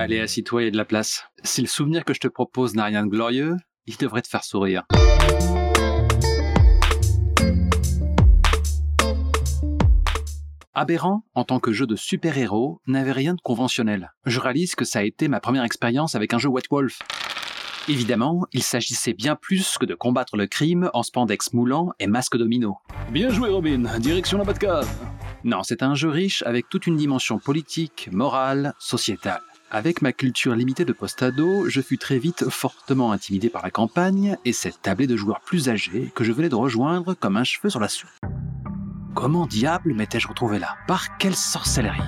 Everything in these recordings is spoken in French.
Allez, assis-toi, il y a de la place. Si le souvenir que je te propose n'a rien de glorieux, il devrait te faire sourire. Aberrant, en tant que jeu de super-héros, n'avait rien de conventionnel. Je réalise que ça a été ma première expérience avec un jeu White Wolf. Évidemment, il s'agissait bien plus que de combattre le crime en spandex moulant et masque domino. Bien joué Robin, direction la Batcave. Non, c'est un jeu riche avec toute une dimension politique, morale, sociétale. Avec ma culture limitée de post-ado, je fus très vite fortement intimidé par la campagne et cette tablée de joueurs plus âgés que je venais de rejoindre comme un cheveu sur la soupe. Comment diable m'étais-je retrouvé là? Par quelle sorcellerie?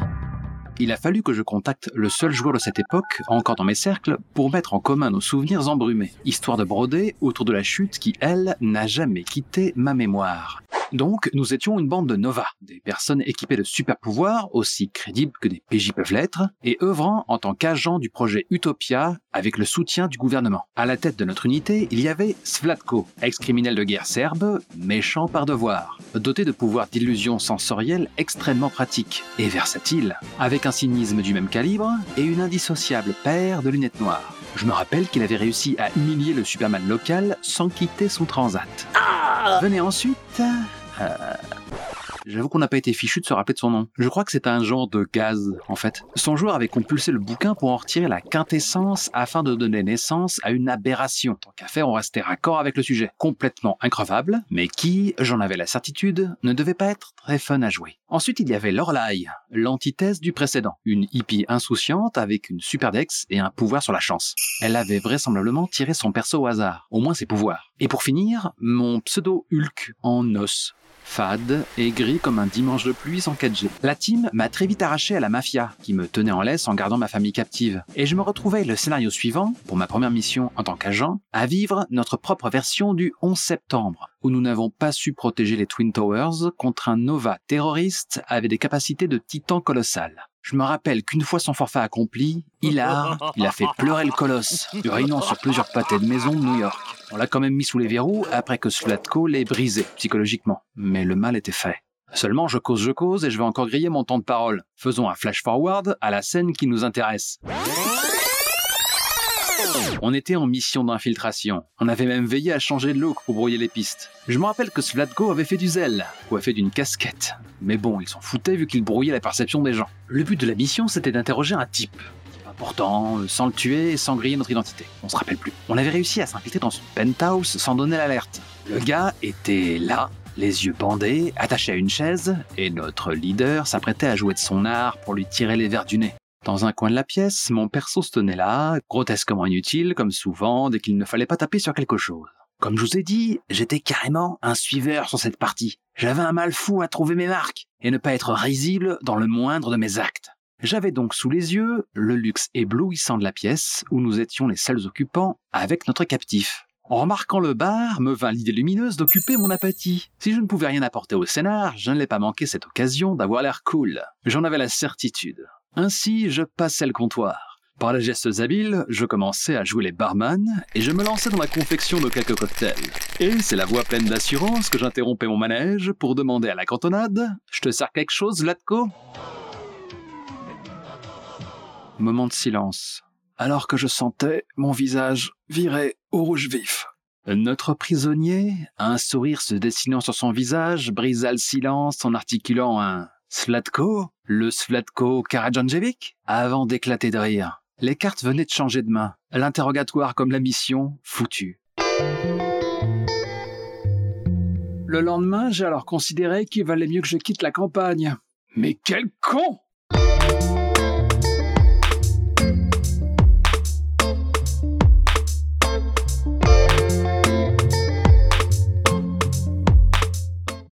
Il a fallu que je contacte le seul joueur de cette époque, encore dans mes cercles, pour mettre en commun nos souvenirs embrumés, histoire de broder autour de la chute qui, elle, n'a jamais quitté ma mémoire. Donc, nous étions une bande de Nova, des personnes équipées de super pouvoirs, aussi crédibles que des PJ peuvent l'être, et œuvrant en tant qu'agents du projet Utopia avec le soutien du gouvernement. À la tête de notre unité, il y avait Svlatko, ex-criminel de guerre serbe, méchant par devoir, doté de pouvoirs d'illusion sensorielle extrêmement pratiques et versatiles, avec un cynisme du même calibre et une indissociable paire de lunettes noires. Je me rappelle qu'il avait réussi à humilier le Superman local sans quitter son transat. Venez ensuite J'avoue qu'on n'a pas été fichu de se rappeler de son nom. Je crois que c'est un genre de gaz, en fait. Son joueur avait compulsé le bouquin pour en retirer la quintessence afin de donner naissance à une aberration. Tant qu'à faire, on restait raccord avec le sujet. Complètement increvable, mais qui, j'en avais la certitude, ne devait pas être très fun à jouer. Ensuite, il y avait Lorelai, l'antithèse du précédent. Une hippie insouciante avec une super dex et un pouvoir sur la chance. Elle avait vraisemblablement tiré son perso au hasard, au moins ses pouvoirs. Et pour finir, mon pseudo Hulk en os fade et gris comme un dimanche de pluie sans 4G. La team m'a très vite arraché à la mafia, qui me tenait en laisse en gardant ma famille captive. Et je me retrouvais le scénario suivant, pour ma première mission en tant qu'agent, à vivre notre propre version du 11 septembre, où nous n'avons pas su protéger les Twin Towers contre un Nova terroriste avec des capacités de titan colossales. Je me rappelle qu'une fois son forfait accompli, il a, il a fait pleurer le colosse, réunion sur plusieurs pâtés de maison de New York. On l'a quand même mis sous les verrous après que Slatko l'ait brisé psychologiquement. Mais le mal était fait. Seulement, je cause, je cause et je vais encore griller mon temps de parole. Faisons un flash forward à la scène qui nous intéresse. On était en mission d'infiltration. On avait même veillé à changer de look pour brouiller les pistes. Je me rappelle que Slatko avait fait du zèle, ou fait d'une casquette. Mais bon, ils s'en foutaient vu qu'il brouillait la perception des gens. Le but de la mission, c'était d'interroger un type. Important, sans le tuer et sans griller notre identité. On se rappelle plus. On avait réussi à s'infiltrer dans son penthouse sans donner l'alerte. Le gars était là, les yeux bandés, attaché à une chaise, et notre leader s'apprêtait à jouer de son art pour lui tirer les verres du nez. Dans un coin de la pièce, mon perso se tenait là, grotesquement inutile, comme souvent, dès qu'il ne fallait pas taper sur quelque chose. Comme je vous ai dit, j'étais carrément un suiveur sur cette partie. J'avais un mal fou à trouver mes marques, et ne pas être risible dans le moindre de mes actes. J'avais donc sous les yeux le luxe éblouissant de la pièce où nous étions les seuls occupants avec notre captif. En remarquant le bar, me vint l'idée lumineuse d'occuper mon apathie. Si je ne pouvais rien apporter au scénar, je ne l'ai pas manqué cette occasion d'avoir l'air cool. J'en avais la certitude. Ainsi, je passais le comptoir. Par les gestes habiles, je commençais à jouer les barman et je me lançais dans la confection de quelques cocktails. Et c'est la voix pleine d'assurance que j'interrompais mon manège pour demander à la cantonade Je te sers quelque chose, Latko? Moment de silence, alors que je sentais mon visage virer au rouge vif. Notre prisonnier, un sourire se dessinant sur son visage, brisa le silence en articulant un Slatko Le Slatko Karadjanjevic Avant d'éclater de rire. Les cartes venaient de changer de main. L'interrogatoire comme la mission, foutu. Le lendemain, j'ai alors considéré qu'il valait mieux que je quitte la campagne. Mais quel con